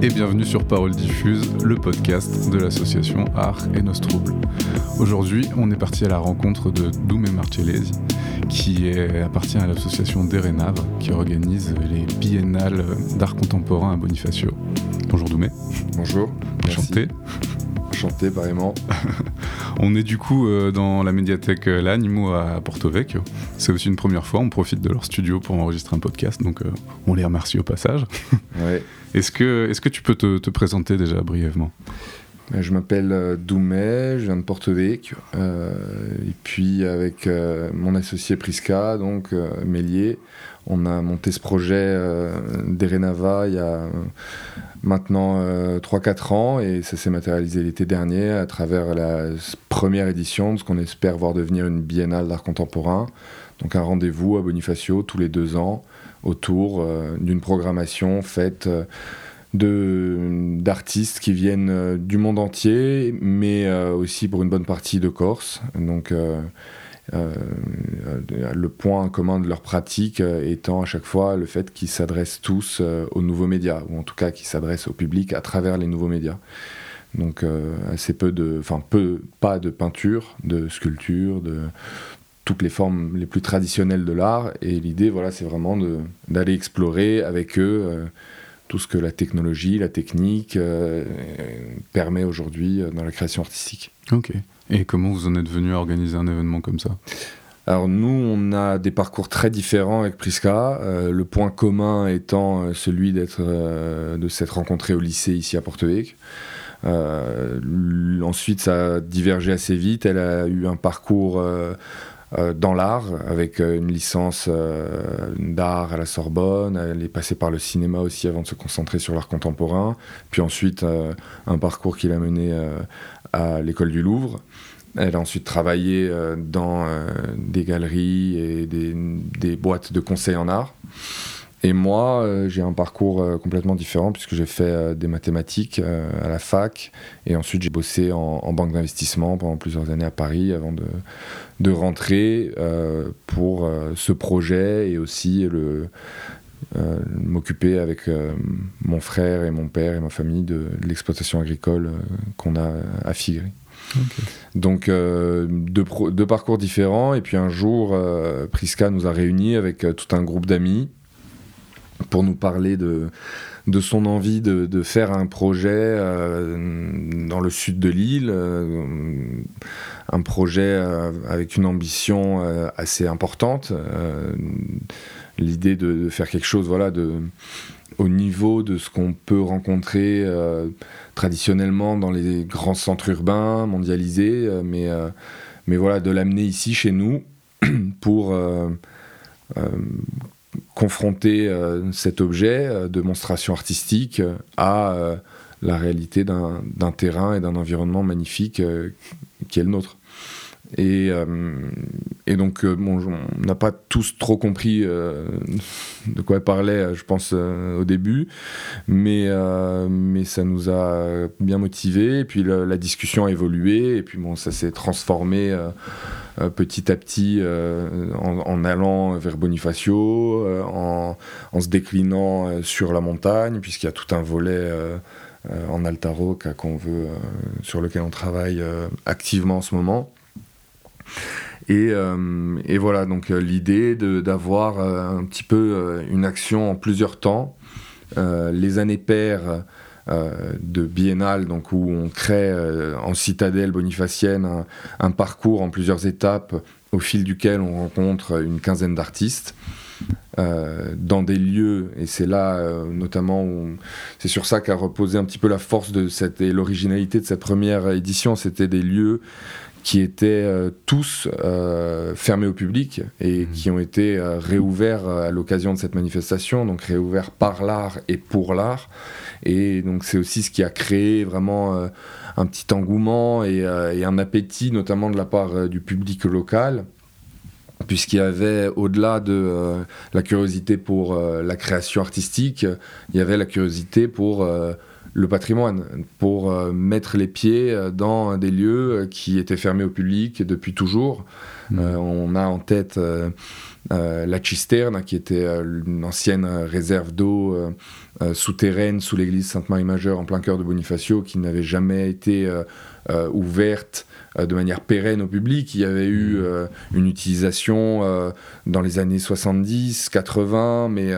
et bienvenue sur Parole Diffuse, le podcast de l'association Art et Nos Troubles. Aujourd'hui, on est parti à la rencontre de Doumé Marcellesi, qui appartient à l'association Derenav, qui organise les biennales d'art contemporain à Bonifacio. Bonjour Doumé. Bonjour. Enchanté. Enchanté, pareillement. on est du coup euh, dans la médiathèque euh, L'Animo à Porto Vecchio. C'est aussi une première fois, on profite de leur studio pour enregistrer un podcast, donc euh, on les remercie au passage. Ouais. Est-ce que, est que tu peux te, présenter déjà brièvement? Je m'appelle Doumé, je viens de Porto Vecchio, et puis avec mon associé Prisca, donc Mélier, on a monté ce projet d'Erenava il y a maintenant 3-4 euh, ans et ça s'est matérialisé l'été dernier à travers la première édition de ce qu'on espère voir devenir une biennale d'art contemporain. Donc un rendez-vous à Bonifacio tous les deux ans autour euh, d'une programmation faite euh, d'artistes qui viennent du monde entier, mais aussi pour une bonne partie de Corse. Donc euh, le point commun de leur pratique euh, étant à chaque fois le fait qu'ils s'adressent tous euh, aux nouveaux médias, ou en tout cas qu'ils s'adressent au public à travers les nouveaux médias. Donc assez peu de, enfin peu, pas de peinture, de sculpture, de toutes les formes les plus traditionnelles de l'art. Et l'idée, voilà, c'est vraiment d'aller explorer avec eux tout ce que la technologie, la technique permet aujourd'hui dans la création artistique. Ok. Et comment vous en êtes venu à organiser un événement comme ça? Alors nous, on a des parcours très différents avec Prisca. Euh, le point commun étant euh, celui d'être, euh, de s'être rencontré au lycée ici à Porto Euh, ensuite, ça a divergé assez vite. Elle a eu un parcours dans l'art avec une licence d'art à la Sorbonne. Elle est passée par le cinéma aussi avant de se concentrer sur l'art contemporain. Puis ensuite, un parcours qui l'a mené à l'école du Louvre. Elle a ensuite travaillé euh, dans euh, des galeries et des, boîtes de conseil en art. Et moi, euh, j'ai un parcours complètement différent puisque j'ai fait des mathématiques à la fac et ensuite j'ai bossé en, banque d'investissement pendant plusieurs années à Paris avant de, de rentrer pour ce projet et aussi le, m'occuper avec mon frère et mon père et ma famille de, l'exploitation agricole qu'on a à Figry. Donc euh, deux, parcours différents. Et puis un jour, euh, Prisca nous a réunis avec euh, tout un groupe d'amis pour nous parler de, de son envie de, faire un projet dans le sud de l'île, un projet avec une ambition assez importante. L'idée de, faire quelque chose voilà, au niveau de ce qu'on peut rencontrer traditionnellement dans les grands centres urbains mondialisés, euh, mais, euh, mais voilà, de l'amener ici chez nous pour euh, confronter cet objet de monstration artistique à la réalité d'un terrain et d'un environnement magnifique qui est le nôtre. Et, euh, et donc, euh, bon, on n'a pas tous trop compris euh, de quoi elle parlait, je pense, au début, mais, mais ça nous a bien motivés. Et puis la, discussion a évolué, et puis bon, ça s'est transformé petit à petit en, allant vers Bonifacio, en, en, se déclinant sur la montagne, puisqu'il y a tout un volet. en Altaroc qu'on veut, sur lequel on travaille activement en ce moment. Euh, et, voilà, donc euh, l'idée d'avoir euh, un petit peu une action en plusieurs temps. les années paires de biennale, donc où on crée en citadelle bonifacienne un, parcours en plusieurs étapes au fil duquel on rencontre une quinzaine d'artistes. dans des lieux, et c'est là notamment, c'est sur ça qu'a reposé un petit peu la force de cette, et l'originalité de cette première édition, c'était des lieux qui étaient euh, tous euh, fermés au public et mmh. qui ont été euh, réouverts à l'occasion de cette manifestation, donc réouverts par l'art et pour l'art. Et donc c'est aussi ce qui a créé vraiment un petit engouement et, un appétit, notamment de la part du public local puisqu'il y avait, au-delà de la curiosité pour la création artistique, il y avait la curiosité pour le patrimoine, pour euh, mettre les pieds euh, dans des lieux euh, qui étaient fermés au public depuis toujours. Mmh. on a en tête la Cisterne, qui était une ancienne réserve d'eau souterraine sous l'église Sainte-Marie-Majeure en plein cœur de Bonifacio, qui n'avait jamais été ouverte euh, de manière pérenne au public. Il y avait eu mmh. euh, une utilisation euh, dans les années 70, 80, mais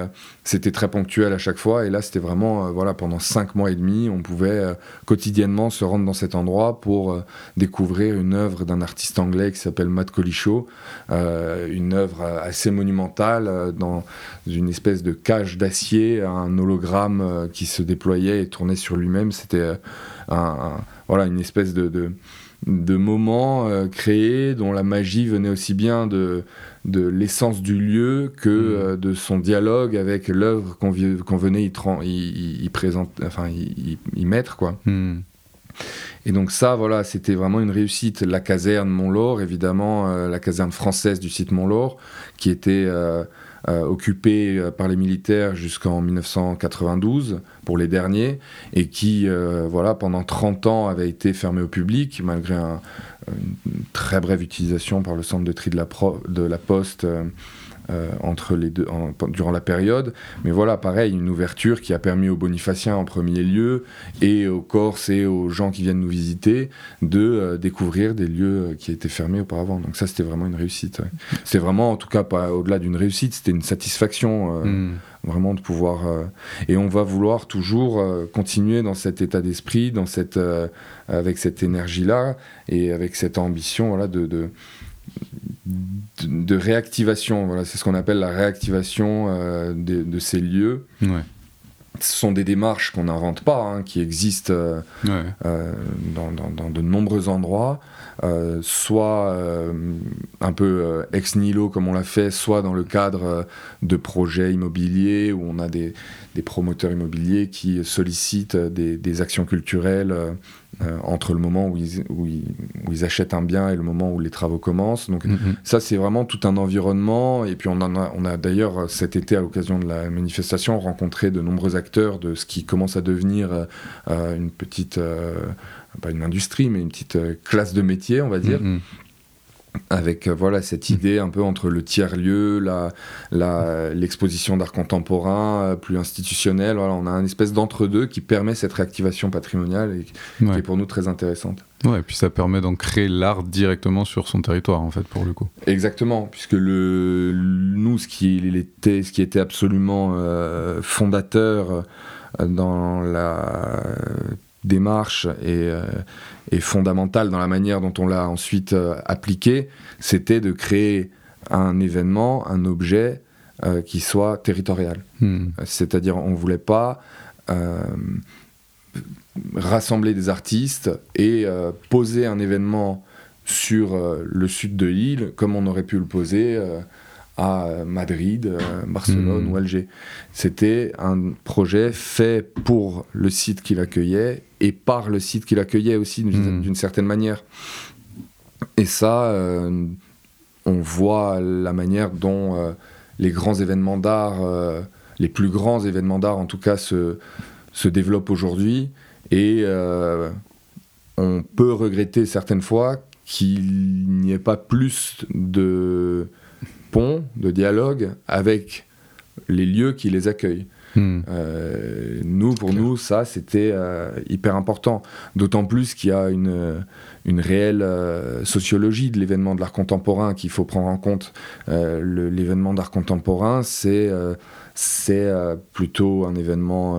c'était très ponctuel à chaque fois. Et là, c'était vraiment, voilà, pendant cinq mois et demi, on pouvait quotidiennement se rendre dans cet endroit pour découvrir une œuvre d'un artiste anglais qui s'appelle Matt Colichaud, une œuvre assez monumentale dans une espèce de cage d'acier, un hologramme qui se déployait et tournait sur lui-même. C'était un, voilà, une espèce de de moments euh, créés dont la magie venait aussi bien de, de l'essence du lieu que mm. euh, de son dialogue avec l'œuvre qu'on, venait y, présenter, enfin, y, mettre. Quoi. Mm. Et donc ça, voilà, c'était vraiment une réussite. La caserne Mont-Laure, évidemment, euh, la caserne française du site Mont-Laure, qui était euh, occupé euh, par les militaires jusqu'en 1992 pour les derniers et qui, euh, voilà, pendant 30 ans avait été fermé au public malgré une très brève utilisation par le centre de tri de la, de la Poste euh, entre les deux, durant la période. Mais voilà, pareil, une ouverture qui a permis aux Bonifaciens en premier lieu et aux Corses et aux gens qui viennent nous visiter de euh, découvrir des lieux euh, qui étaient fermés auparavant. Donc ça, c'était vraiment une réussite. C'était vraiment, en tout cas, pas au-delà d'une réussite, c'était une satisfaction. Hmm. Vraiment de pouvoir et on va vouloir toujours continuer dans cet état d'esprit, dans cette avec cette énergie là et avec cette ambition voilà de, de de, réactivation. Voilà, c'est ce qu'on appelle la réactivation euh, de, ces lieux. Ce sont des démarches qu'on n'invente pas, hein, qui existent euh, euh, dans, de nombreux endroits, soit un peu ex nihilo comme on l'a fait, soit dans le cadre de projets immobiliers où on a des, promoteurs immobiliers qui sollicitent des actions culturelles euh, entre le moment où ils, où, ils, achètent un bien et le moment où les travaux commencent. Donc mm-hmm. ça, c'est vraiment tout un environnement. Et puis on, a, on a d'ailleurs cet été, à l'occasion de la manifestation, rencontré de nombreux acteurs de ce qui commence à devenir euh, une petite, euh, pas une industrie, mais une petite classe de métier, on va dire. Mm-hmm avec euh, voilà cette mm. idée un peu entre le tiers lieu, la, l'exposition d'art contemporain euh, plus institutionnelle. Voilà, on a un espèce d'entre deux qui permet cette réactivation patrimoniale et qui est pour nous très intéressante. Ouais, et puis ça permet d'en créer l'art directement sur son territoire en fait pour le coup. Exactement, puisque le nous ce qui était ce qui était absolument euh, fondateur dans la démarche et, euh, fondamentale dans la manière dont on l'a ensuite euh, appliqué, c'était de créer un événement, un objet euh, qui soit territorial. Hmm. C'est-à-dire, on ne voulait pas rassembler des artistes et poser un événement sur le sud de l'île comme on aurait pu le poser à Madrid, Barcelone hmm. ou Alger. C'était un projet fait pour le site qu'il accueillait et par le site qu'il accueillait aussi d'une hmm. certaine manière. Et ça, euh, on voit la manière dont euh, les grands événements d'art, les plus grands événements d'art en tout cas, se, se développent aujourd'hui. Et on peut regretter certaines fois qu'il n'y ait pas plus de pont de dialogue avec les lieux qui les accueillent. Hmm. Euh, nous, pour nous, ça, c'était euh, hyper important. D'autant plus qu'il y a une, une réelle euh, sociologie de l'événement de l'art contemporain qu'il faut prendre en compte. l'événement d'art contemporain, c'est c'est plutôt un événement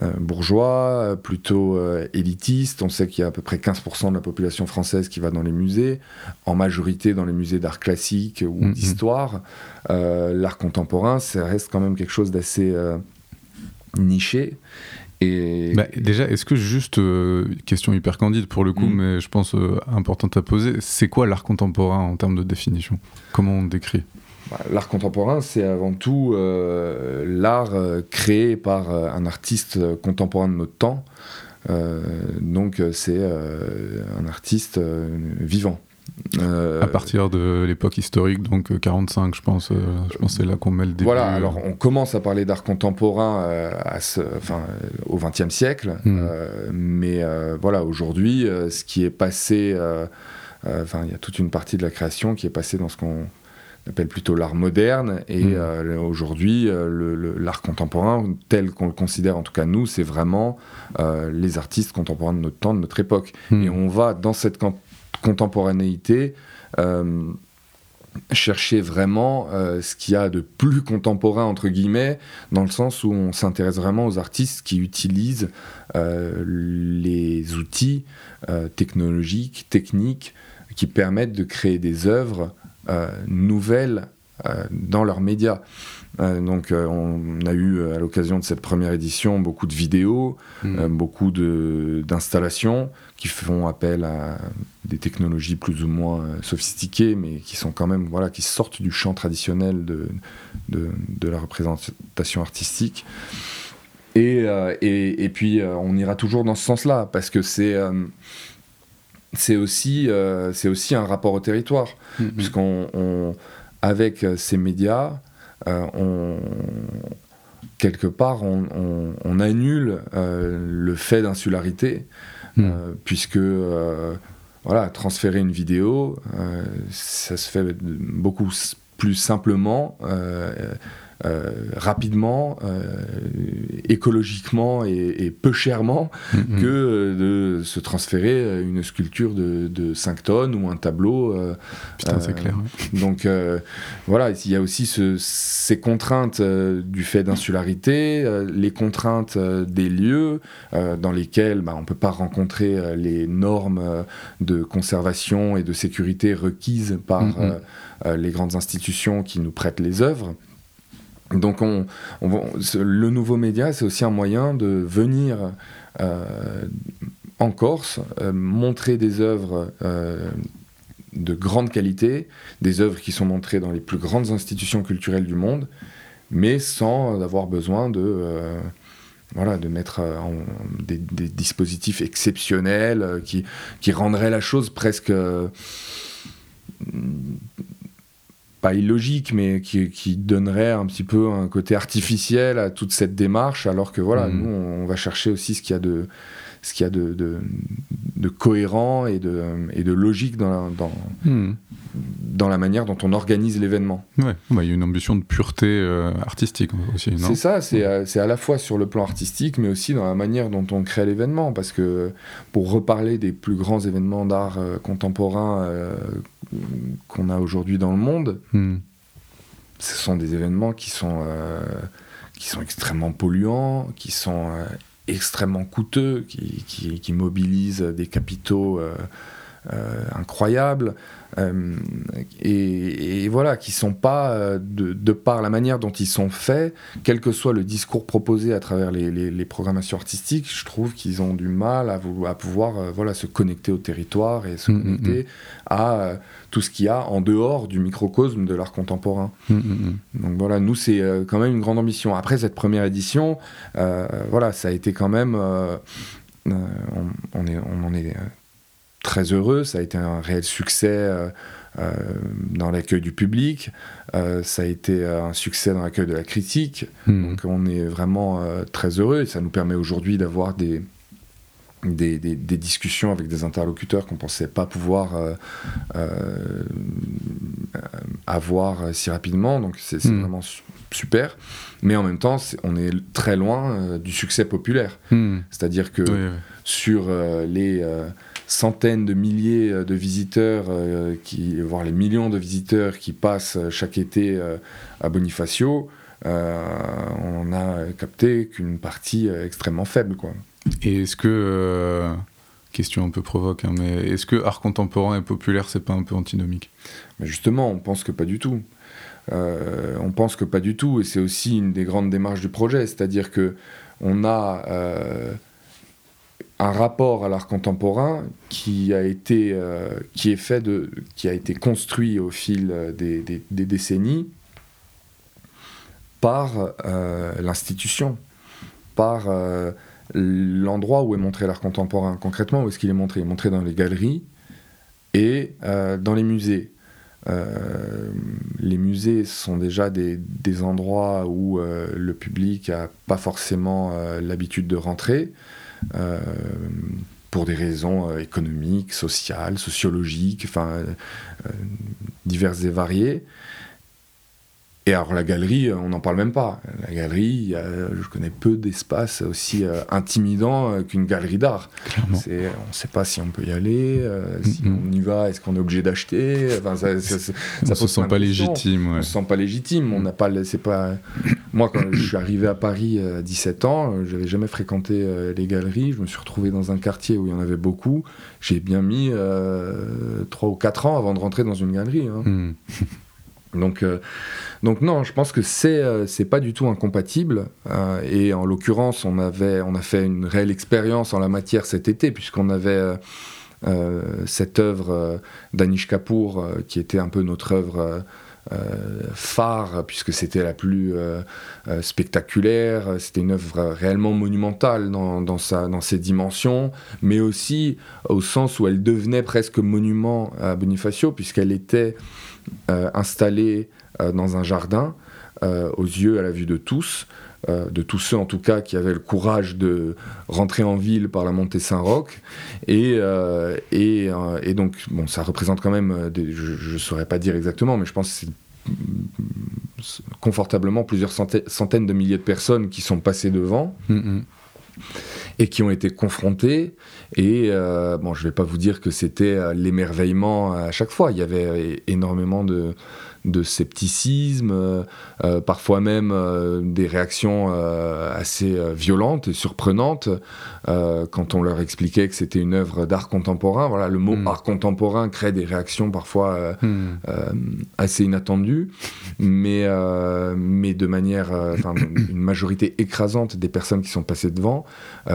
bourgeois, euh, plutôt euh, élitiste. On sait qu'il y a à peu près 15% de la population française qui va dans les musées, en majorité dans les musées d'art classique ou mm-hmm. d'histoire. L'art contemporain, ça reste quand même quelque chose d'assez niché. Et... Bah, déjà, est-ce que juste, question hyper candide pour le coup, mm. mais je pense importante à poser, c'est quoi l'art contemporain en termes de définition? Comment on décrit? L'art contemporain, c'est avant tout euh, l'art euh, créé par euh, un artiste contemporain de notre temps. donc c'est un artiste vivant. à partir de l'époque historique, donc 45, je pense, je pense c'est là qu'on met le début. Voilà, alors on commence à parler d'art contemporain à ce, enfin, au XXe siècle, hmm. mais voilà, aujourd'hui, ce qui est passé enfin, il y a toute une partie de la création qui est passée dans ce qu'on appelle plutôt l'art moderne. Et mmh. aujourd'hui, l'art contemporain, tel qu'on le considère, en tout cas nous, c'est vraiment les artistes contemporains de notre temps, de notre époque. Mmh. Et on va dans cette contemporanéité chercher vraiment euh, ce qu'il y a de plus contemporain, entre guillemets, dans le sens où on s'intéresse vraiment aux artistes qui utilisent euh, les outils euh, technologiques, techniques, qui permettent de créer des œuvres nouvelles dans leurs médias. donc on a eu à l'occasion de cette première édition beaucoup de vidéos, mmh. beaucoup d'installations qui font appel à des technologies plus ou moins euh, sophistiquées, mais qui sont quand même, voilà, qui sortent du champ traditionnel de, de, la représentation artistique. Et, euh, et, et, puis, euh, on ira toujours dans ce sens-là, parce que c'est c'est aussi, c'est aussi un rapport au territoire, mm-hmm. puisqu'on, avec ces médias, on, quelque part, on, on annule le fait d'insularité, mm. puisque voilà, transférer une vidéo, euh, ça se fait beaucoup plus simplement. Euh, euh, rapidement, euh, écologiquement et, peu chèrement mm-hmm. que de se transférer une sculpture de, 5 tonnes ou un tableau. Putain, c'est clair. Donc voilà, il y a aussi ces contraintes du fait d'insularité, les contraintes des lieux dans lesquels bah, on ne peut pas rencontrer les normes de conservation et de sécurité requises par mm-hmm. les grandes institutions qui nous prêtent les œuvres. Donc on, le nouveau média, c'est aussi un moyen de venir euh, en Corse, euh, montrer des œuvres euh, de grande qualité, des œuvres qui sont montrées dans les plus grandes institutions culturelles du monde, mais sans avoir besoin de, mettre des, dispositifs exceptionnels qui, rendraient la chose presque pas illogique, mais qui, donnerait un petit peu un côté artificiel à toute cette démarche, alors que voilà, mm. nous, on, va chercher aussi ce qu'il y a de ce qu'il y a de, de, cohérent et de, et de logique dans, dans, mm. dans la manière dont on organise l'événement. Ouais, bah, il y a une ambition de pureté euh, artistique aussi, C'est ça, c'est à, à, la fois sur le plan artistique, mais aussi dans la manière dont on crée l'événement, parce que pour reparler des plus grands événements d'art euh, contemporain euh, qu'on a aujourd'hui dans le monde, hmm. ce sont des événements qui sont, euh, qui sont extrêmement polluants, qui sont euh, extrêmement coûteux, qui, qui, mobilisent des capitaux euh, incroyables. Euh, et, voilà, qui sont pas, euh, de, par la manière dont ils sont faits, quel que soit le discours proposé à travers les, programmations artistiques, je trouve qu'ils ont du mal à, à pouvoir euh, voilà, se connecter au territoire et se mm, mm, connecter mm. à tout ce qu'il y a en dehors du microcosme de l'art contemporain. Donc voilà, nous, c'est quand même une grande ambition. Après cette première édition, voilà, ça a été quand même... on, est, on en est très heureux. Ça a été un réel succès euh, euh, dans l'accueil du public. Euh, ça a été un succès dans l'accueil de la critique. Hmm. Donc on est vraiment très heureux et ça nous permet aujourd'hui d'avoir des, des, discussions avec des interlocuteurs qu'on ne pensait pas pouvoir avoir si rapidement. Donc c'est hmm. vraiment super. Mais en même temps, on est très loin du succès populaire. Hmm. C'est-à-dire que sur les centaines de milliers euh, de visiteurs, euh, qui, voire les millions de visiteurs qui passent euh, chaque été à Bonifacio, on a capté qu'une partie extrêmement faible. Quoi. Et est-ce que, question un peu provoque, hein, mais est-ce que art contemporain et populaire, c'est pas un peu antinomique? Mais Justement, on pense que pas du tout. on pense que pas du tout, et c'est aussi une des grandes démarches du projet, c'est-à-dire que on a un rapport à l'art contemporain qui a été euh, construit au fil euh, des, décennies par euh, l'institution par l'endroit où est montré l'art contemporain concrètement où est-ce qu'il est montré? Il est montré dans les galeries et dans les musées. Les musées sont déjà des, des endroits où le public n'a pas forcément l'habitude de rentrer pour des raisons économiques, sociales, sociologiques, enfin diverses et variées. Et alors la galerie, on n'en parle même pas. La galerie, je connais peu d'espaces aussi euh, intimidants euh, qu'une galerie d'art. On ne sait pas si on peut y aller, euh, si on y va, est-ce qu'on est obligé d'acheter? Enfin, ça, ça, on se sent pas légitime. On se sent pas légitime. On n'a pas, c'est pas. Moi, quand je suis arrivé à Paris à 17 ans, je n'avais jamais fréquenté les galeries. Je me suis retrouvé dans un quartier où il y en avait beaucoup. J'ai bien mis 3 ou 4 ans avant de rentrer dans une galerie. Hein. Hmm. Donc, euh, donc non, je pense que c'est euh, pas du tout incompatible. Euh, et en l'occurrence, on avait on a fait une réelle expérience en la matière cet été puisqu'on avait cette œuvre d'Anish Kapoor qui était un peu notre œuvre phare puisque c'était la plus spectaculaire. C'était une œuvre réellement monumentale dans, sa, dans ses dimensions, mais aussi au sens où elle devenait presque monument à Bonifacio puisqu'elle était euh, installé euh, dans un jardin, euh, aux yeux, à la vue de tous, de tous ceux en tout cas qui avaient le courage de rentrer en ville par la montée Saint-Roch. Et, et, donc, bon, ça représente quand même, je ne saurais pas dire exactement, mais je pense que c'est confortablement plusieurs centaines de milliers de personnes qui sont passées devant. Mm-hmm et qui ont été confrontés. Et euh, bon, je ne vais pas vous dire que c'était euh, l'émerveillement à chaque fois. Il y avait énormément de, de scepticisme, euh, parfois même des réactions assez violentes et surprenantes quand on leur expliquait que c'était une œuvre d'art contemporain. Voilà, le mot hmm. art contemporain crée des réactions parfois hmm. assez inattendues, mais, mais de manière, une majorité écrasante des personnes qui sont passées devant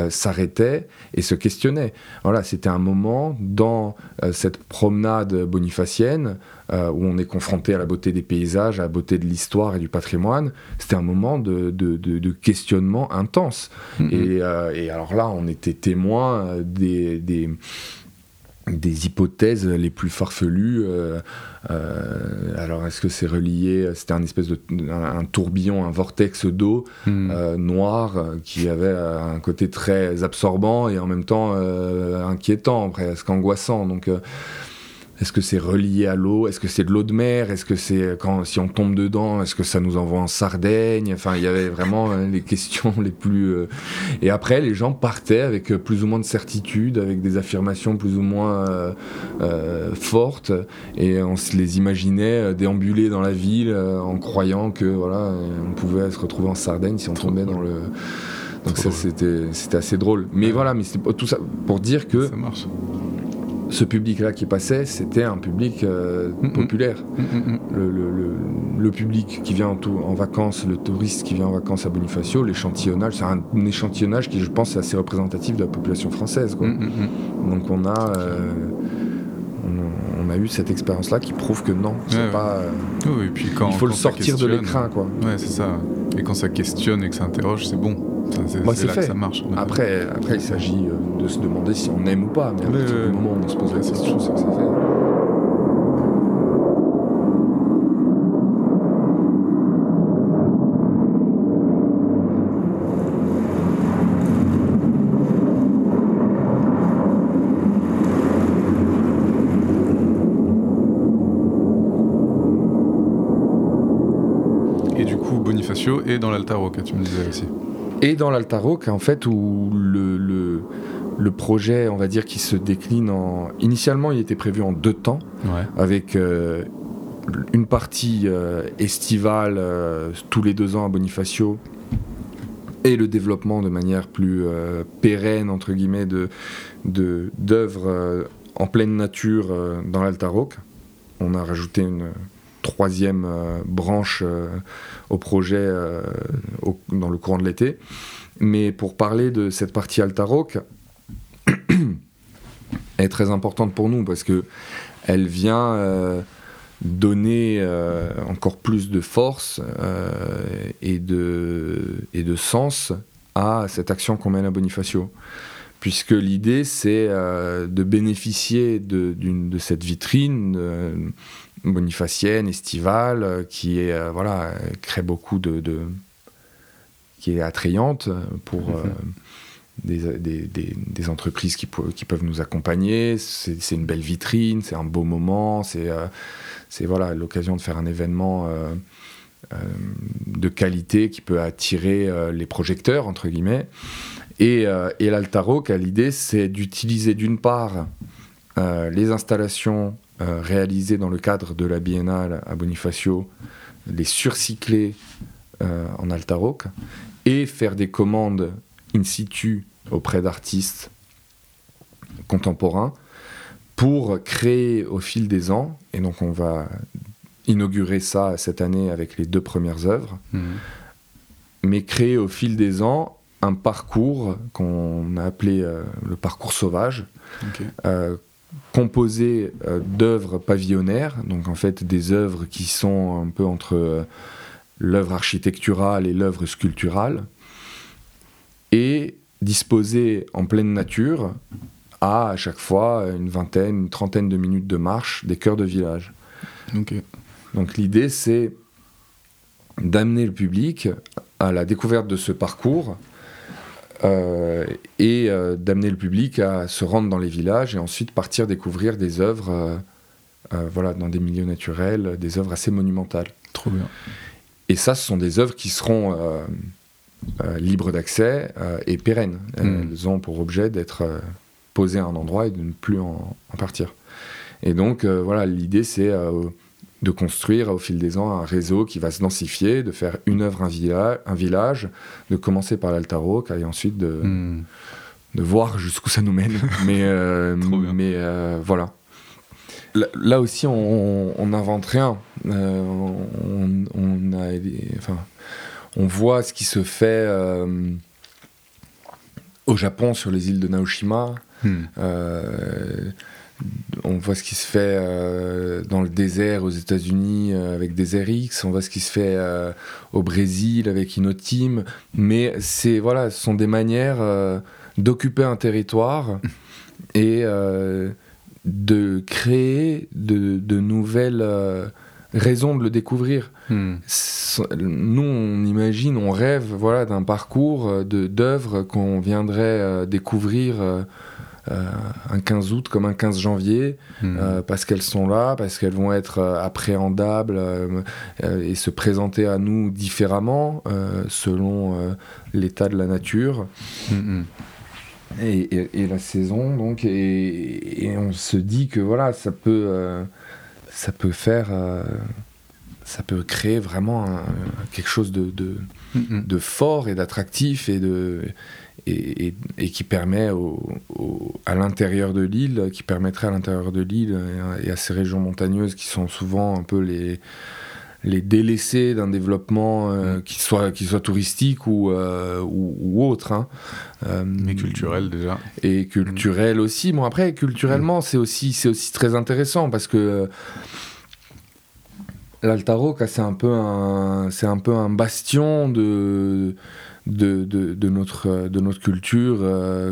s'arrêtaient et se questionnaient. Voilà, c'était un moment dans cette promenade bonifacienne euh, où on est confronté à la beauté des paysages, à la beauté de l'histoire et du patrimoine, c'était un moment de, de, questionnement intense. Mm-hmm. Euh, et, alors là, on était témoin euh, des, des des hypothèses les plus farfelues. alors, est-ce que c'est relié C'était un espèce de un, tourbillon, un vortex d'eau mm. noir qui avait un côté très absorbant et en même temps inquiétant, presque angoissant. Donc, est-ce que c'est relié à l'eau? Est-ce que c'est de l'eau de mer? Est-ce que c'est quand si on tombe dedans Est-ce que ça nous envoie en Sardaigne? Enfin, il y avait vraiment euh, les questions les plus. Euh, et après, les gens partaient avec euh, plus ou moins de certitude, avec des affirmations plus ou moins fortes, et on se les imaginait déambuler dans la ville en croyant que voilà, on pouvait se retrouver en Sardaigne si on tombait dans le. Donc ça, c'était assez drôle. Mais voilà, mais c'est tout ça pour dire que. Ça marche ce public-là qui passait, c'était un public euh, populaire. le, public qui vient en, vacances, le touriste qui vient en vacances à Bonifacio, l'échantillonnage, c'est un, échantillonnage qui, je pense, est assez représentatif de la population française. Donc on a, euh, on, a eu cette expérience-là qui prouve que non, c'est pas. Euh, puis quand, il faut le sortir de l'écran, quoi. Ouais, c'est ça. Et quand ça questionne et que ça interroge, c'est bon. C'est là fait. que ça marche. Après, après il s'agit euh, de se demander si on aime ou pas, mais à partir du moment où on se pose la question, c'est que ça fait. Et du coup, Bonifacio est dans l'Altaroca, tu me disais aussi. Et dans l'Altaroc, en fait, où le, le, projet, on va dire, qui se décline en. Initialement, il était prévu en deux temps, avec euh, une partie euh, estivale euh, tous les deux ans à Bonifacio et le développement de manière plus pérenne, entre guillemets, de, d'œuvres en pleine nature dans l'Altaroc. On a rajouté une troisième euh, branche euh, au projet euh, dans le courant de l'été. Mais pour parler de cette partie Altaroc, est très importante pour nous parce que elle vient donner encore plus de force et, de, et de sens à cette action qu'on mène à Bonifacio. Puisque l'idée, c'est de bénéficier de, de, cette vitrine bonifacienne, estivale, euh, qui est, euh, voilà, crée beaucoup de, qui est attrayante pour, mhm. des, entreprises qui, qui, peuvent nous accompagner. C'est une belle vitrine, c'est un beau moment, c'est voilà l'occasion de faire un événement de qualité qui peut attirer les projecteurs, entre guillemets. Et, et l'Altaro, l'idée, c'est d'utiliser d'une part les installations réalisées dans le cadre de la biennale à Bonifacio, les surcycler euh, en Altaroc et faire des commandes in situ auprès d'artistes contemporains pour créer au fil des ans, et donc on va inaugurer ça cette année avec les deux premières œuvres, mhm. mais créer au fil des ans un parcours qu'on a appelé euh, le parcours sauvage, euh, composé d'œuvres pavillonnaires, donc en fait des œuvres qui sont un peu entre l'œuvre architecturale et l'œuvre sculpturale, et disposé en pleine nature à à chaque fois une vingtaine, une trentaine de minutes de marche des cœurs de village. Donc l'idée c'est d'amener le public à la découverte de ce parcours euh, et euh, d'amener le public à se rendre dans les villages et ensuite partir découvrir des œuvres euh, voilà, dans des milieux naturels, des œuvres assez monumentales. Trop bien. Et ça, ce sont des œuvres qui seront libres d'accès et pérennes. Hmm. Elles ont pour objet d'être posées à un endroit et de ne plus en, partir. Et donc, voilà, l'idée, c'est de construire au fil des ans un réseau qui va se densifier, de faire une œuvre, un, un village, de commencer par l'Altaro, et ensuite de, hmm. de voir jusqu'où ça nous mène. mais mais voilà là aussi, on n'invente rien. Euh, on, a, enfin, on voit ce qui se fait euh, au Japon sur les îles de Naoshima. Hmm. Euh, on voit ce qui se fait dans le désert aux États-Unis avec des X. On voit ce qui se fait au Brésil avec Inotim. Mais c'est voilà, ce sont des manières d'occuper un territoire et de créer de, nouvelles euh, raisons de le découvrir. Hmm. Nous, on imagine, on rêve voilà, d'un parcours euh, d'œuvres qu'on viendrait euh, un 15 août comme un 15 janvier, hmm. parce qu'elles sont là, parce qu'elles vont être appréhendables et se présenter à nous différemment selon l'état de la nature. Hmm, et, la saison donc et, on se dit que voilà ça peut euh, ça peut faire euh, ça peut créer vraiment quelque chose de, de, fort et d'attractif et de et, qui permet à l'intérieur de l'île qui permettrait à l'intérieur de l'île et à ces régions montagneuses qui sont souvent un peu les les délaisser d'un développement euh, mm. qui, soit, qui soit touristique ou, euh, ou, autre. Hein. Euh, Mais culturel déjà. Et culturel aussi. Bon, après, culturellement, mm. c'est aussi, aussi très intéressant parce que l'Altaro, c'est un, peu un, un peu un bastion de. De, de, notre, de notre culture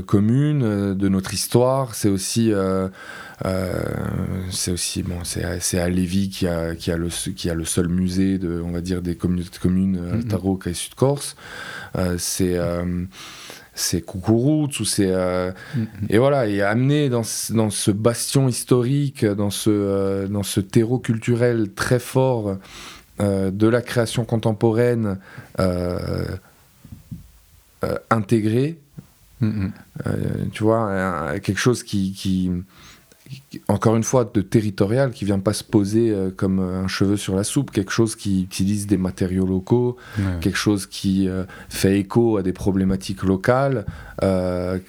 commune, de notre histoire. C'est aussi euh, c'est aussi bon, c'est à Lévis qui a, qui, a le, qui a le seul musée de, on va dire, des communautés de communes mm -hmm. Et Sud-Corse. Euh, c'est c'est Coucouroute ou c'est mm-hmm. et voilà et amené dans, dans ce bastion historique dans ce dans ce terreau culturel très fort de la création contemporaine intégrée mm-hmm. tu vois quelque chose qui, qui encore une fois, de territorial, qui vient pas se poser euh, comme un cheveu sur la soupe, quelque chose qui utilise des matériaux locaux, quelque chose qui euh, fait écho à des problématiques locales, euh,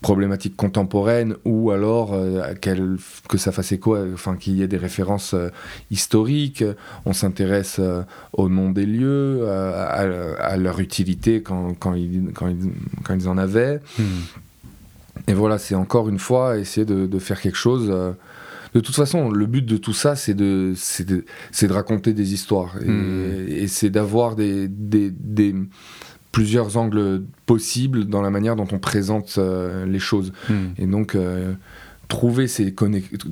problématiques contemporaines, ou alors que ça fasse écho, enfin qu'il y ait des références historiques. On s'intéresse au nom des lieux, à, leur utilité quand, quand, ils, quand, ils, en avaient. Hmm. Et voilà, c'est encore une fois essayer de, faire quelque chose. Euh, de toute façon, le but de tout ça, c'est de, de, de, raconter des histoires. Et, hmm. c'est d'avoir des, des, plusieurs angles possibles dans la manière dont on présente euh, les choses. Hmm. Et donc, euh, trouver ces,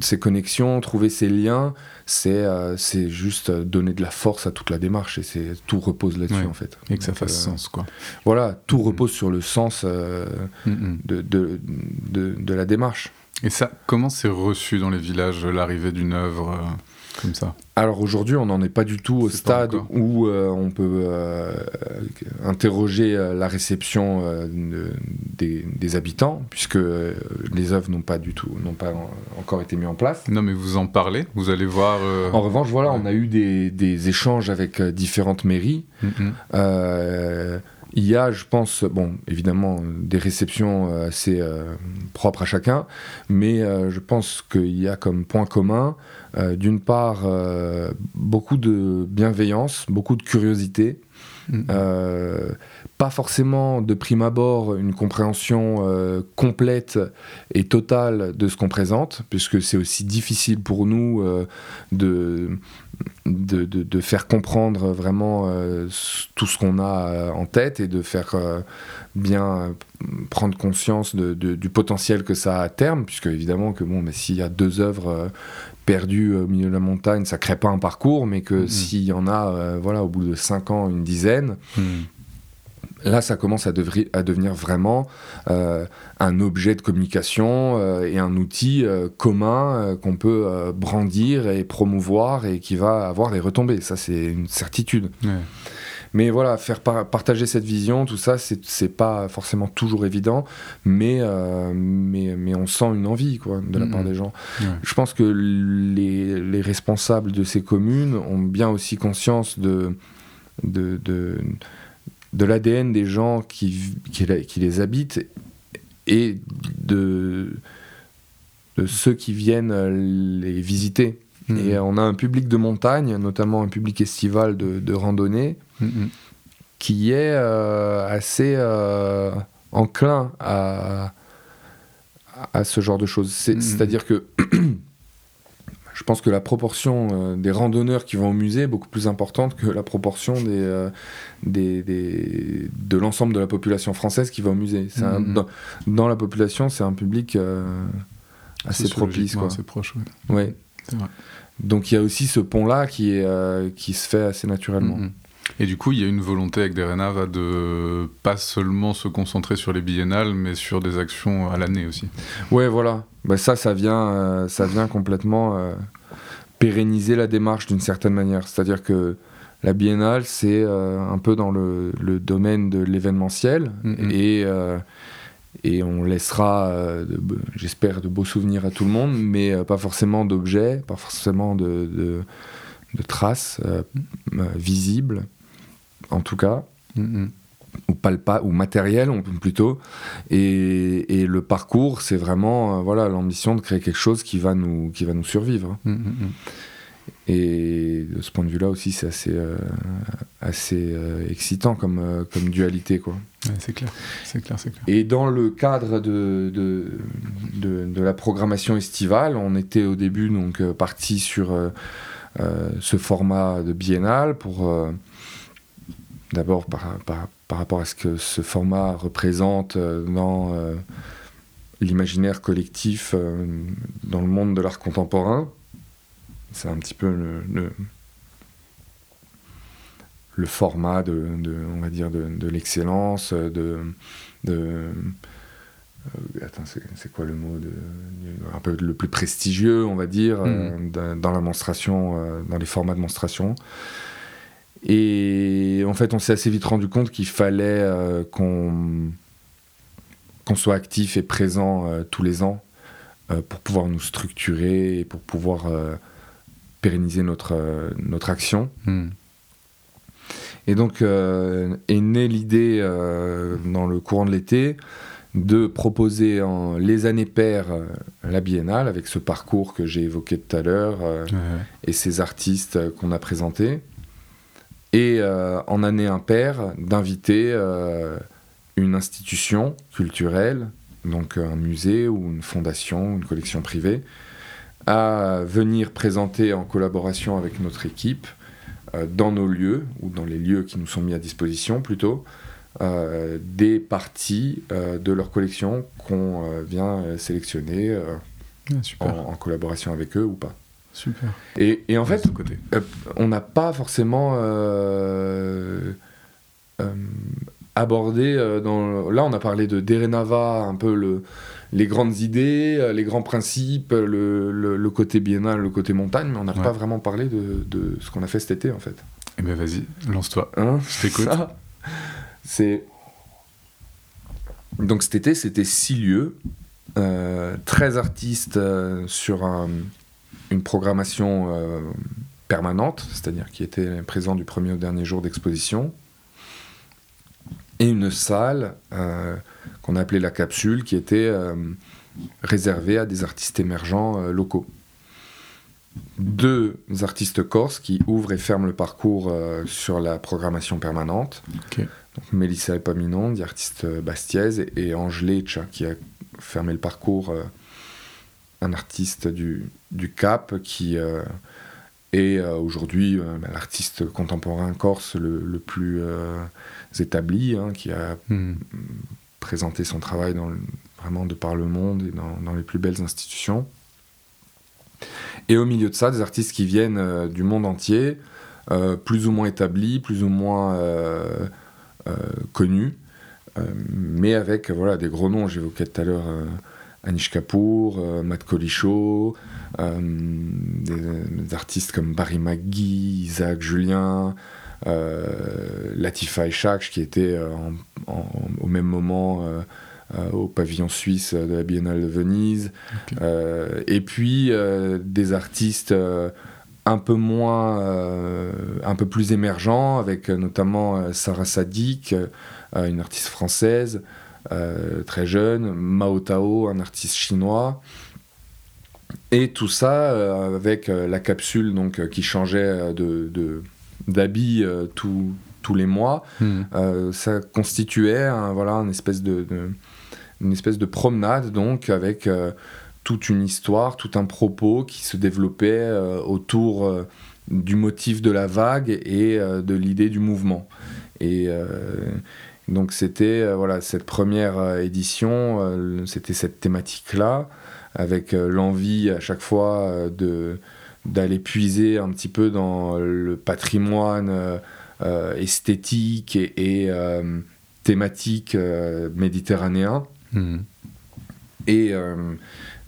ces, connexions, trouver ces liens, c'est c'est juste donner de la force à toute la démarche et c'est tout repose là-dessus en fait. Et que ça fasse sens quoi. Voilà, tout repose sur le sens de, de, de, de, la démarche. Et ça, comment c'est reçu dans les villages l'arrivée d'une œuvre comme ça Alors aujourd'hui, on n'en est pas du tout au stade où euh, on peut euh, interroger euh, la réception des, habitants, puisque les œuvres n'ont pas du tout, n'ont pas encore été mises en place. Non, mais vous en parlez, vous allez voir. En revanche, voilà, on a eu des, échanges avec différentes mairies. Mm-hmm. Il y a, je pense, bon, évidemment, des réceptions assez propres à chacun, mais je pense qu'il y a comme point commun euh, d'une part, euh, beaucoup de bienveillance, beaucoup de curiosité. Mm. Euh, pas forcément de prime abord une compréhension complète et totale de ce qu'on présente, puisque c'est aussi difficile pour nous de, de, faire comprendre vraiment tout ce qu'on a en tête et de faire bien prendre conscience du potentiel que ça a à terme, puisque évidemment que bon, mais s'il y a deux œuvres perdu au milieu de la montagne, ça crée pas un parcours, mais que mm. s'il y en a, euh, voilà, au bout de 5 ans, une dizaine, mm. là, ça commence à, à devenir vraiment euh, un objet de communication euh, et un outil commun qu'on peut brandir et promouvoir et qui va avoir des retombées. Ça, c'est une certitude. Mais voilà, faire partager cette vision, tout ça, c'est pas forcément toujours évident, mais, euh, mais, mais, on sent une envie quoi, de la part des gens. Je pense que les, les, responsables de ces communes ont bien aussi conscience de, de, de, de l'ADN des gens qui, qui, qui, les habitent et de, de ceux qui viennent les visiter. Mm. Et on a un public de montagne, notamment un public estival de, de randonnée, qui est euh, assez euh, enclin à, à ce genre de choses. C'est-à-dire que je pense que la proportion euh, des randonneurs qui vont au musée est beaucoup plus importante que la proportion des, des, des de l'ensemble de la population française qui va au musée. dans, dans, la population, c'est un public assez propice. Quoi. Assez proche, oui. Ouais. Donc il y a aussi ce pont-là qui, qui se fait assez naturellement. Et du coup, il y a une volonté avec Derenava de pas seulement se concentrer sur les biennales, mais sur des actions à l'année aussi. Ouais, voilà. Bah, ça, ça vient, euh, ça vient complètement euh, pérenniser la démarche d'une certaine manière. C'est-à-dire que la biennale, c'est un peu dans le, domaine de l'événementiel. Mm-hmm. Et et on laissera, euh, j'espère, de beaux souvenirs à tout le monde, mais euh, pas forcément d'objets, pas forcément de, de, traces euh, visibles, en tout cas, ou palpa, ou matérielles plutôt. Et, et le parcours, c'est vraiment voilà l'ambition de créer quelque chose qui va nous, qui va nous survivre. Mm-hmm. Et de ce point de vue-là aussi, c'est assez, euh, assez euh, excitant comme, euh, comme dualité. Quoi. c'est clair, c'est clair, clair. Et dans le cadre de, de, de, la programmation estivale, on était au début donc parti sur ce format de biennale pour d'abord par, par, par, rapport à ce que ce format représente dans l'imaginaire collectif dans le monde de l'art contemporain c'est un petit peu le, le, format de, on va dire, de, l'excellence, de, de euh, attends, c'est quoi le mot de, un peu le plus prestigieux, on va dire, hmm. euh, dans la monstration, euh, dans les formats de monstration. Et en fait, on s'est assez vite rendu compte qu'il fallait qu'on qu'on soit actif et présent tous les ans pour pouvoir nous structurer et pour pouvoir pérenniser notre, euh, notre action. Hmm. Et donc euh, est née l'idée euh, dans le courant de l'été de proposer en, les années paires la biennale avec ce parcours que j'ai évoqué tout à l'heure et ces artistes qu'on a présentés. Et en année impaire, d'inviter une institution culturelle, donc un musée ou une fondation, une collection privée, à venir présenter en collaboration avec notre équipe euh, dans nos lieux, ou dans les lieux qui nous sont mis à disposition plutôt, euh, des parties euh, de leur collection qu'on vient sélectionner en, collaboration avec eux ou pas. Super. Et, et en fait, côté. on n'a pas forcément abordé dans. Là, on a parlé de Derenava, un peu le les grandes idées, euh, les grands principes, le, côté biennal, le côté montagne, mais on n'a pas vraiment parlé de, ce qu'on a fait cet été en fait. Eh bien vas-y, lance-toi. Hein Je t'écoute. C'est donc cet été, c'était six lieux, euh, 13 artistes euh, sur une programmation euh, permanente, c'est-à-dire qui étaient présents du premier au dernier jour d'exposition, et une salle qu'on a appelée la capsule, qui était euh, réservée à des artistes émergents euh, locaux. Deux artistes corses qui ouvrent et ferment le parcours euh, sur la programmation permanente. Donc Mélissa Epaminonde, artiste bastiaise, et, et qui a fermé le parcours, un artiste du, du Cap qui est aujourd'hui l'artiste contemporain corse le, plus établi, hein, qui a hmm présenter son travail dans vraiment de par le monde et dans, les plus belles institutions. Et au milieu de ça, des artistes qui viennent euh, du monde entier, euh, plus ou moins établis, plus ou moins euh, connus, mais avec voilà, des gros noms. J'évoquais tout à l'heure Anish Kapoor, Matt Colichot, des, artistes comme Barry McGee, Isaac Julien, euh, Latifa Echak, qui était euh, au même moment euh, au pavillon suisse de la Biennale de Venise. et puis des artistes un peu moins, un peu plus émergents, avec notamment Sarah Sadik, une artiste française, très jeune, Mao Tao, un artiste chinois. Et tout ça avec la capsule donc, qui changeait de d'habits euh, tous les mois, hmm. euh, ça constituait voilà, une, espèce de, une espèce de promenade donc avec euh, toute une histoire, tout un propos qui se développait autour du motif de la vague et de l'idée du mouvement. Et donc c'était voilà cette première édition, c'était cette thématique-là, avec l'envie à chaque fois de d'aller puiser un petit peu dans le patrimoine euh, euh, esthétique et, euh, thématique méditerranéen. Hmm. Et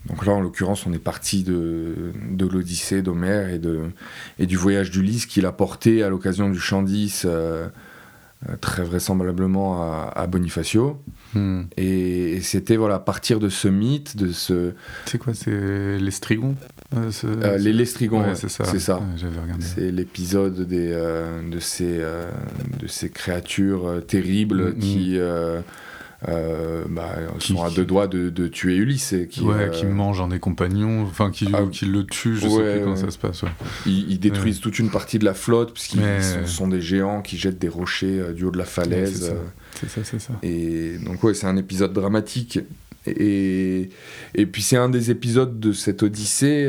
donc là, en l'occurrence, on est parti de, de l'Odyssée d'Homère et, de, et du voyage d'Ulysse qu'il a porté à l'occasion du chant euh, très vraisemblablement à, Bonifacio. Hmm. Et, c'était voilà, partir de ce mythe, de ce. C'est quoi C'est l'estrigon euh, euh, Les lestrigons, c'est ça. C'est ça. regardé. C'est l'épisode des, de, ces, de ces créatures terribles hmm, qui. Euh, bah, qui, sont à deux doigts de, de tuer Ulysse. qui, ouais, qui euh, mange un des compagnons, enfin qui, ah, qui le tue, je sais plus comment ça se passe. Ils, détruisent toute une partie de la flotte, puisqu'ils sont, sont, des géants qui jettent des rochers euh, du haut de la falaise. c'est ça, c'est ça, Et donc, ouais, c'est un épisode dramatique. Et, et puis c'est un des épisodes de cette Odyssée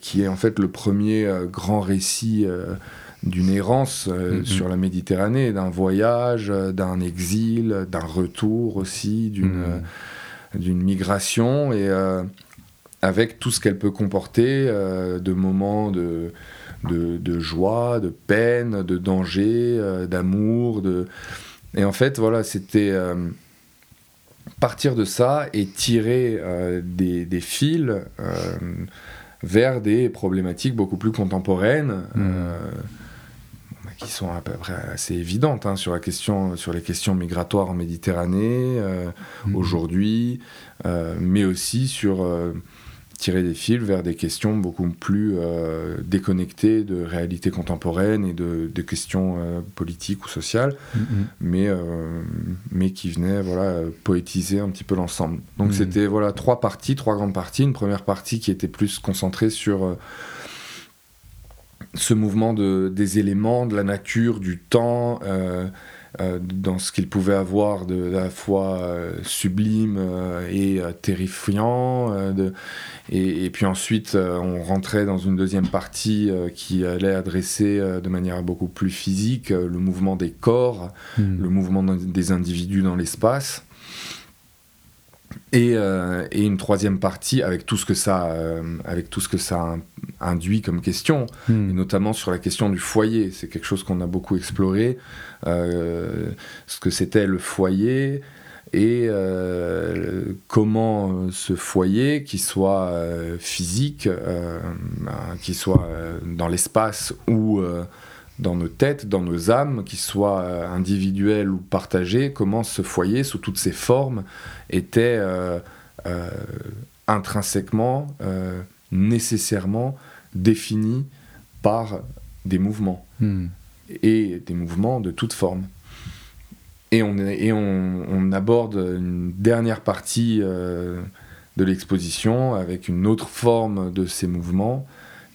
qui est en fait le premier grand récit d'une errance euh, mm-hmm. sur la Méditerranée, d'un voyage, euh, d'un exil, d'un retour aussi, d'une mm. euh, migration, et avec tout ce qu'elle peut comporter de moments de, de, joie, de peine, de danger, d'amour. De... Et en fait, voilà, c'était partir de ça et tirer des, des, fils vers des problématiques beaucoup plus contemporaines. Mm qui sont à peu près assez évidentes hein, sur, la question, sur les questions migratoires en Méditerranée euh, mhm. aujourd'hui, euh, mais aussi sur euh, tirer des fils vers des questions beaucoup plus déconnectées de réalité contemporaine et de, questions politiques ou sociales, mhm. mais, mais qui venaient voilà, poétiser un petit peu l'ensemble. Donc mhm. c'était voilà, trois parties, trois grandes parties. Une première partie qui était plus concentrée sur ce mouvement de, des éléments, de la nature, du temps, euh, euh, dans ce qu'il pouvait avoir de, la fois euh, sublime et terrifiant. De, et, puis ensuite, on rentrait dans une deuxième partie qui allait adresser de manière beaucoup plus physique le mouvement des corps, hmm. le mouvement des individus dans l'espace. Et, et, une troisième partie avec tout ce que ça, avec tout ce que ça induit comme question, Hmm. et notamment sur la question du foyer. C'est quelque chose qu'on a beaucoup exploré, euh, ce que c'était le foyer et euh, comment euh, ce foyer, qui soit euh, physique, euh, ben, qui soit euh, dans l'espace ou euh, dans nos têtes, dans nos âmes, qui soit euh, individuel ou partagé, comment ce foyer, sous toutes ses formes, était euh, euh, intrinsèquement, euh, nécessairement défini par des mouvements Hmm. et des mouvements de toute forme. Et on, et on, on aborde une dernière partie de l'exposition avec une autre forme de ces mouvements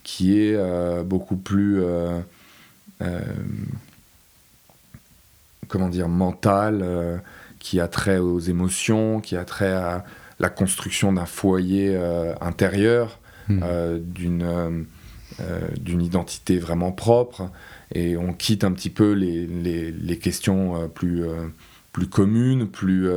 qui est beaucoup plus comment dire mentale, euh, qui a trait aux émotions, qui a trait à la construction d'un foyer euh, intérieur, Hmm. euh, d'une euh, euh, d'une identité vraiment propre et on quitte un petit peu les, les- les questions euh, plus, euh, plus communes, plus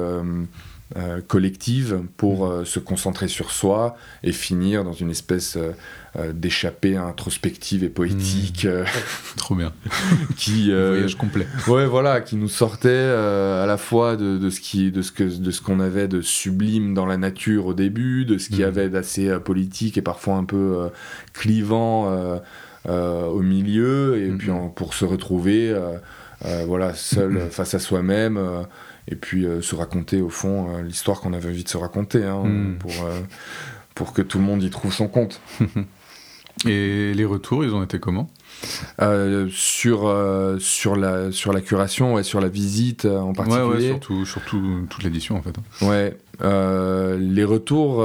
euh, collectives pour euh, se concentrer sur soi et finir dans une espèce euh, d'échappée introspective et poétique euh, Trop bien. qui Voyage complet. ouais voilà qui nous sortait à la fois de, de ce qui de ce que de ce qu'on avait de sublime dans la nature au début de ce qu'il y Mhm. avait d'assez politique et parfois un peu clivant au milieu et Mhm. puis en- pour se retrouver voilà seul face à soi-même et puis euh, se raconter au fond euh, l'histoire qu'on avait envie de se raconter hein, Mhm. pour euh, pour que tout le monde y trouve son compte Et les retours, ils ont été comment? Euh, sur euh, sur la sur la curation ouais, sur la visite euh, en Ouais, particulier ouais, surtout, surtout toute l'édition en fait. Ouais, euh, les retours,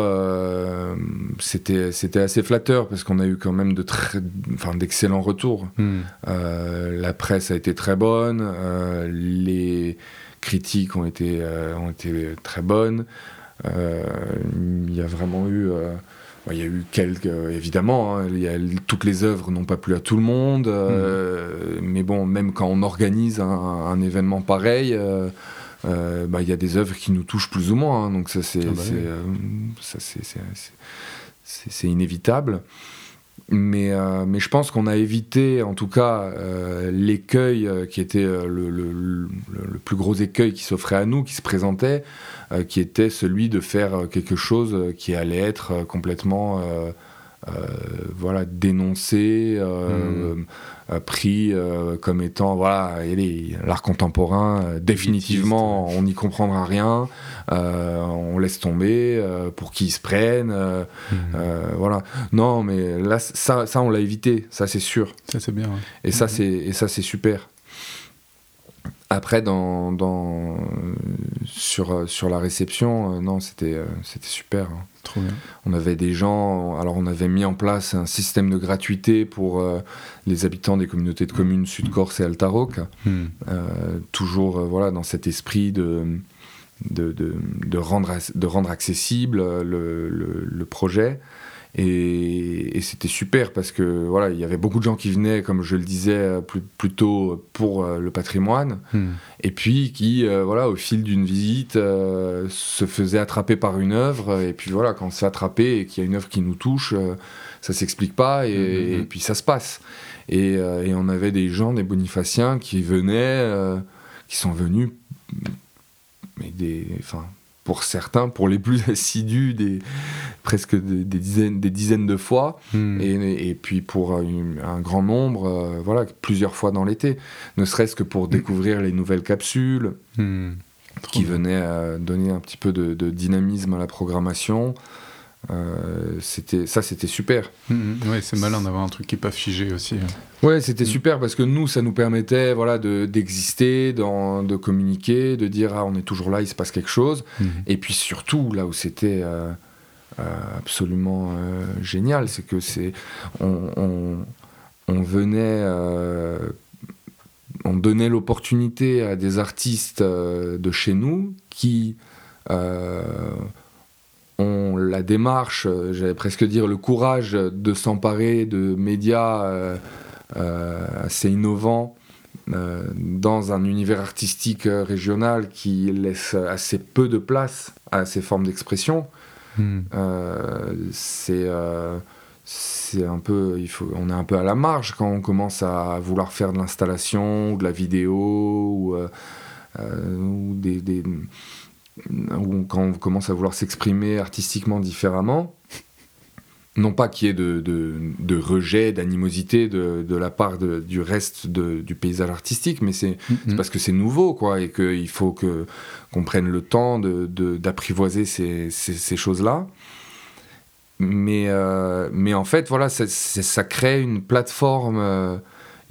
c'était c'était assez flatteur parce qu'on a eu quand même de très, enfin d'excellents retours. Hmm. La presse a été très bonne, les critiques ont été euh, ont été très bonnes. Euh, Il y a vraiment eu euh, il y a eu quelques, évidemment, hein, il y a- toutes les œuvres n'ont pas plu à tout le monde, euh, mais bon, même quand on organise un, un événement pareil, euh, euh, bah, il y a des œuvres qui nous touchent plus ou moins, hein, donc ça c'est Ah bah oui. inévitable. Mais, euh, mais je pense qu'on a évité, en tout cas, euh, l'écueil euh, qui était le, le- le- le plus gros écueil qui s'offrait à nous, qui se présentait, euh, qui était celui de faire quelque chose qui allait être complètement voilà, dénoncé, euh, pris comme étant voilà, l'art contemporain, définitivement, on n'y comprendra rien, on laisse tomber, euh, pour qui ils se prennent. euh, euh, voilà. Non, mais là, ça, ça on l'a évité, ça c'est sûr. Ça, c'est bien. ouais. Et ça, Mhm. c'est et ça c'est super. Après, dans, dans, euh, sur, euh, sur la réception, euh, non, c'était euh, c'était super. hein. Trop bien. On avait des gens, alors on avait mis en place un système de gratuité pour euh, les habitants des communautés de communes Sud-Corse et Altaroc, Hmm. euh, toujours euh, voilà, dans cet esprit de, de, de, de rendre, de rendre accessible euh, le, le, le projet. Et, et c'était super parce que voilà, il y avait beaucoup de gens qui venaient, comme je le disais euh, plus, plus tôt, pour euh, le patrimoine, Hmm. et puis qui, euh, voilà, au fil d'une visite, euh, se faisaient attraper par une œuvre. Et puis voilà, quand c'est attrapé et qu'il y a une œuvre qui nous touche, euh, ça s'explique pas et, Mhm. et puis ça se passe. Et, et on avait des gens, des bonifaciens, qui venaient, qui sont venus, mais des, enfin, pour certains, pour les plus assidus, des, presque des, des dizaines, des dizaines de fois. Hmm. Et, et puis pour une- un grand nombre, euh, voilà, plusieurs fois dans l'été, ne serait-ce que pour découvrir les nouvelles capsules Hmm. Qui venaient euh, donner un petit peu de, de dynamisme à la programmation. Euh, c'était ça, c'était super. Hmm. Ouais, c'est malin d'avoir un truc qui est pas figé aussi. hein. Ouais, c'était Mm. super parce que nous, ça nous permettait, voilà, de d'exister, d'en- de communiquer, de dire ah on est toujours là, il se passe quelque chose. Hmm. Et puis surtout, là où c'était euh, euh, absolument génial, c'est que c'est on, on, on venait, on donnait l'opportunité à des artistes de chez nous qui ont la démarche, euh, j'allais presque dire le courage de s'emparer de médias euh, euh, assez innovants dans un univers artistique régional qui laisse assez peu de place à ces formes d'expression. Hmm. c'est c'est un peu il faut on est un peu à la marge quand on commence à vouloir faire de l'installation ou de la vidéo ou, ou des, des, ou quand on commence à vouloir s'exprimer artistiquement différemment non pas qu'il y ait de, de, rejet, d'animosité de, de, la part du reste du paysage artistique, mais c'est mm-hmm. parce que c'est nouveau, quoi, et qu'il faut que, qu'on prenne le temps d'apprivoiser ces, ces, choses-là. Mais, euh, mais en fait, voilà, ça crée une plateforme euh,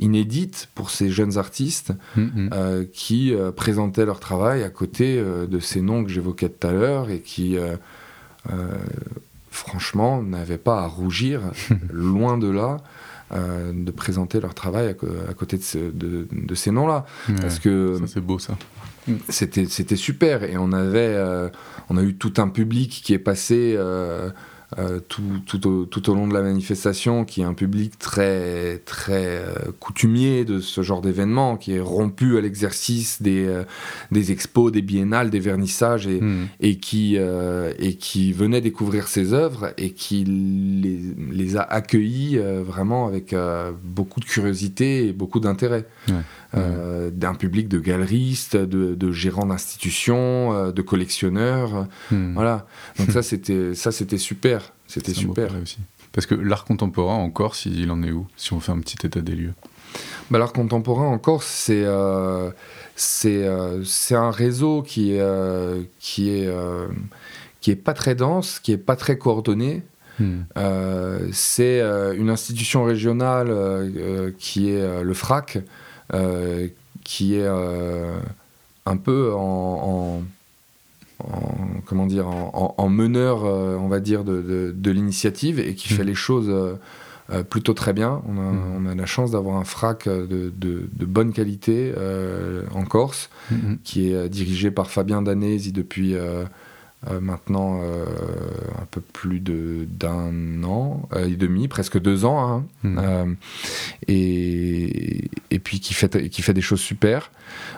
inédite pour ces jeunes artistes mm-hmm. euh, qui présentaient leur travail à côté de ces noms que j'évoquais tout à l'heure et qui franchement, n'avaient pas à rougir, loin de là, euh, de présenter leur travail à, côté de, ces noms-là. Parce que c'est beau ça. C'était c'était super et on avait euh, on a eu tout un public qui est passé. Euh, tout, tout, au, tout, au, long de la manifestation, qui est un public très, très euh, coutumier de ce genre d'événement, qui est rompu à l'exercice des, euh, des expos, des biennales, des vernissages, et, hmm. et qui, et qui venait découvrir ses œuvres et qui les, les a accueillis vraiment avec beaucoup de curiosité et beaucoup d'intérêt. d'un public de galeristes, de, de gérants d'institutions, de collectionneurs. Hmm. Voilà. Donc ça, c'était ça, c'était super. C'était super. Aussi. Parce que l'art contemporain en Corse, il en est où Si on fait un petit état des lieux? Bah, l'art contemporain en Corse, c'est euh, euh, un réseau qui, euh, qui est qui est pas très dense, qui est pas très coordonné. Hmm. c'est une institution régionale qui est le FRAC, qui est un peu en en, comment dire, en, meneur, euh, on va dire, de, de, l'initiative et qui fait mm. les choses euh, euh, plutôt très bien. On a, mm. on a la chance d'avoir un frac de, de, bonne qualité en Corse, mm, qui est dirigé par Fabien Danesi depuis euh, maintenant euh, un peu plus d'un an euh, et demi, presque deux ans, hein. hmm. et, et, puis qui fait, qui fait des choses super.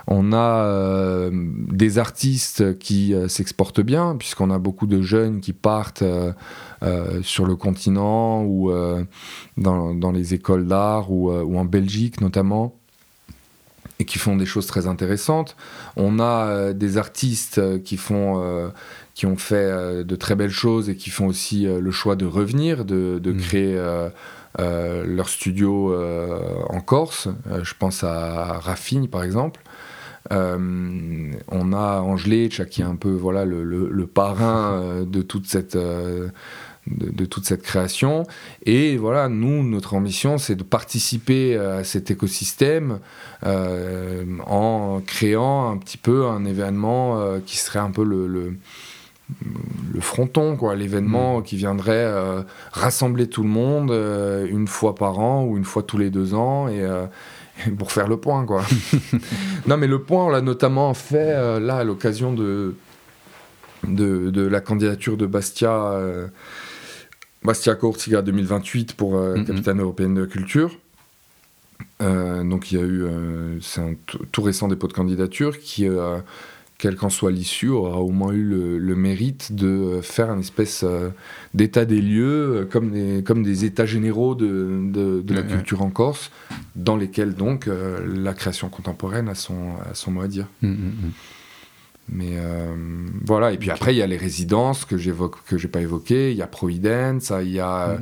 On a des artistes qui s'exportent bien, puisqu'on a beaucoup de jeunes qui partent sur le continent ou dans, dans, les écoles d'art ou, ou en Belgique notamment et qui font des choses très intéressantes. On a des artistes qui font qui ont fait euh, de très belles choses et qui font aussi euh, le choix de revenir, de, mm. créer euh, leur studio en Corse. je pense à Raffine, par exemple. on a Angeletch qui est un peu voilà le, parrain de toute cette de, toute cette création et voilà nous notre ambition c'est de participer à cet écosystème en créant un petit peu un événement qui serait un peu le le fronton, quoi, l'événement mm. qui viendrait euh, rassembler tout le monde euh, une fois par an ou une fois tous les deux ans et, euh, pour faire le point, quoi. non, mais le point, on l'a notamment fait là à l'occasion de, de, la candidature de Bastia, Bastia Corsica 2028 pour mm-hmm. capitaine européenne de culture. donc il y a eu, c'est un tout récent dépôt de candidature qui quelle qu'en soit l'issue, aura au moins eu le, mérite de euh, faire un espèce euh, d'état des lieux, euh, comme des, comme des états généraux de, de, la culture en Corse, dans lesquels donc la création contemporaine a son, son mot à dire. Mmh, mmh, mmh. Mais voilà, et puis après, il y a les résidences que j'évoque, que j'ai pas évoquées, il y a Providence, il y a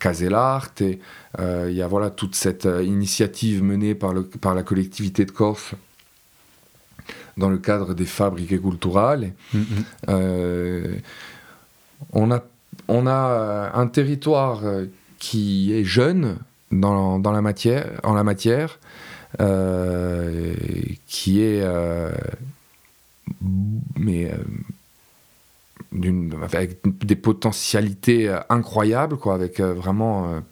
Caselart, et il y a voilà, toute cette initiative menée par, le, par la collectivité de Corse dans le cadre des fabriques culturales. Mm-hmm. Euh, on, a, on a un territoire qui est jeune dans, dans la matière, en la matière, euh, qui est euh, mais avec des potentialités incroyables, quoi, avec vraiment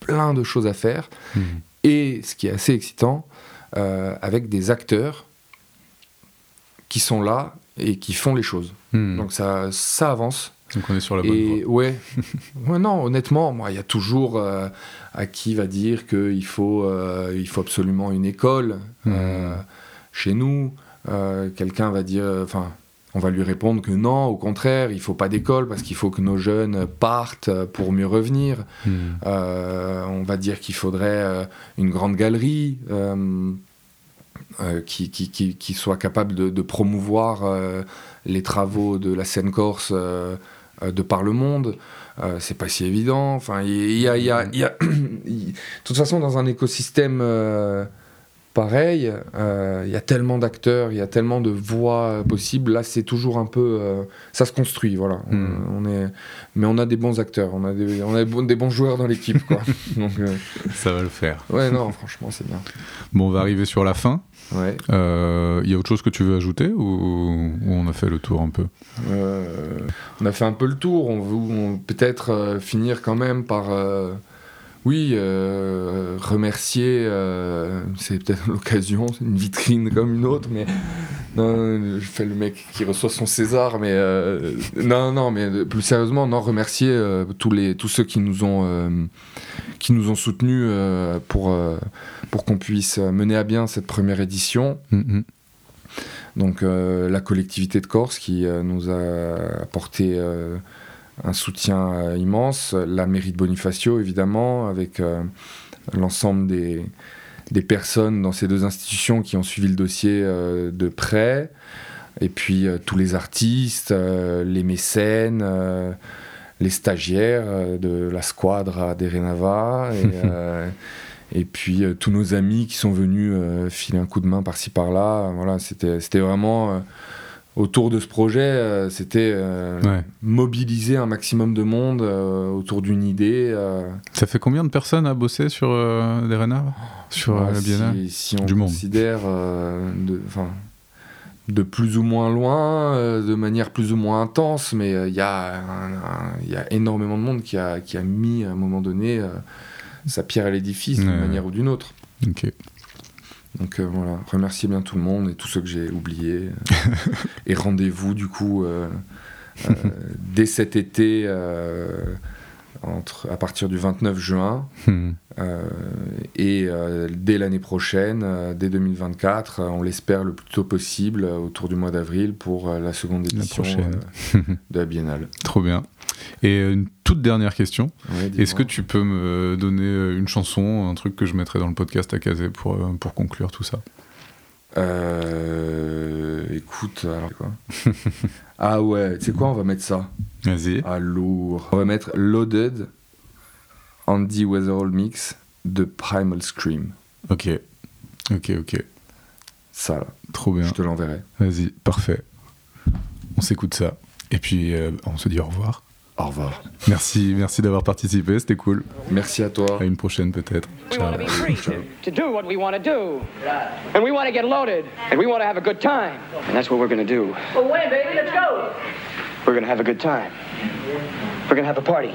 plein de choses à faire. Mm-hmm. Et ce qui est assez excitant, avec des acteurs qui sont là et qui font les choses. Hmm. Donc ça, ça avance. Donc on est sur la bonne Et voie. ouais, ouais, non, honnêtement, moi, il y a toujours euh, à qui va dire qu'il faut, euh, il faut absolument une école euh, chez nous. Quelqu'un va dire, enfin, on va lui répondre que non, au contraire, il faut pas d'école parce qu'il faut que nos jeunes partent pour mieux revenir. Hmm. On va dire qu'il faudrait une grande galerie euh, qui, qui, qui- soit capable de, promouvoir euh, les travaux de la scène corse euh, de par le monde. C'est pas si évident. Enfin, il y y a- il y a- de toute façon, dans un écosystème pareil, euh, il y a tellement d'acteurs, il y a tellement de voix possibles. Là, c'est toujours un peu, euh, ça se construit, voilà. Hmm. On, on est, mais on a des bons acteurs, on a des, on a des bons, joueurs dans l'équipe, quoi. Donc, euh, Ça va le faire. ouais, non, franchement, c'est bien. Bon, on va arriver sur la fin. Ouais. Il y a autre chose que tu veux ajouter ou, ou on a fait le tour un peu? On a fait un peu le tour. On veut peut-être finir quand même par, oui, euh, remercier. euh, c'est peut-être l'occasion, c'est une vitrine comme une autre, mais non, je fais le mec qui reçoit son César, mais euh, non, non, mais plus sérieusement, non, remercier tous les, tous ceux qui nous ont, qui nous ont soutenus pour, pour qu'on puisse mener à bien cette première édition. Mhm. Donc la collectivité de Corse qui nous a apporté un soutien euh, immense, la mairie de Bonifacio évidemment, avec euh, l'ensemble des, des personnes dans ces deux institutions qui ont suivi le dossier euh, de près, et puis tous les artistes, les mécènes, les stagiaires de la squadra d'Erenava, et, euh, et puis euh, tous nos amis qui sont venus euh, filer un coup de main par-ci par-là. Voilà, c'était c'était vraiment autour de ce projet, euh, c'était euh, Ouais. mobiliser un maximum de monde euh, autour d'une idée. Ça fait combien de personnes à bosser sur des renards? Sur voilà, la Biennale? si, si on Du considère de, plus ou moins loin, de manière plus ou moins intense, mais il y, a y énormément de monde qui a, qui a mis à un moment donné sa pierre à l'édifice d'une manière ou d'une autre. Ok. Donc euh, voilà, remercier bien tout le monde et tous ceux que j'ai oubliés. et rendez-vous du coup euh, euh, dès cet été, entre, à partir du 29 juin, Hmm. euh, et euh, dès l'année prochaine, euh, dès 2024, euh, on l'espère le plus tôt possible, autour du mois d'avril, pour la seconde édition de la Biennale. Trop bien. Et une toute dernière question. Ouais. Est-ce que tu peux me donner une chanson, un truc que je mettrai dans le podcast à caser pour, pour conclure tout ça? Écoute, alors quoi? Ah ouais, tu sais quoi, on va mettre ça. Vas-y. Ah, lourd. On va mettre Loaded Andy Weatherall Mix de Primal Scream. Ok. Ok, ok. Ça, là, Trop bien. je te l'enverrai. Vas-y, parfait. On s'écoute ça. Et puis, euh, on se dit au revoir. Au revoir. Merci, merci d'avoir participé, c'était cool. Merci à toi. À une prochaine peut-être. We Ciao. want to be free to, to do what we want to do. And we want to get loaded. And we want to have a good time. And that's what we're going to do. Well, when, baby? Let's go. We're going to have a good time. We're going to have a party.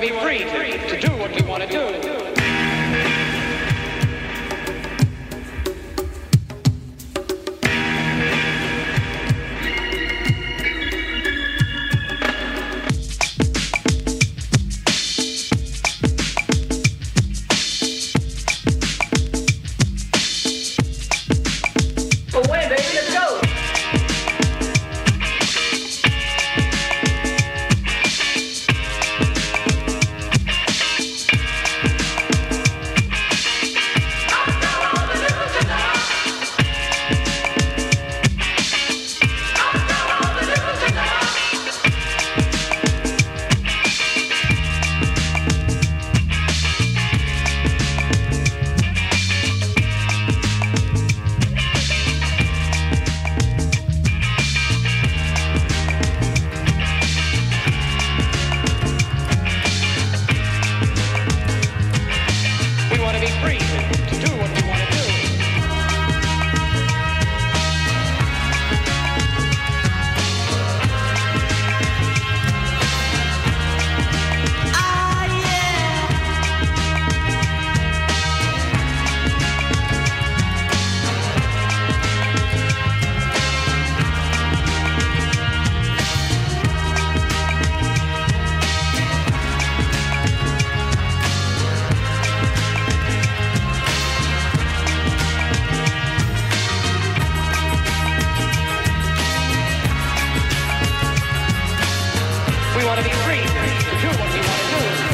to be free to, to do what we want to do. We want to be free to do what we want to do.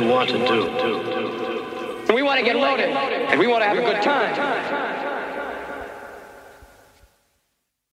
You want to do?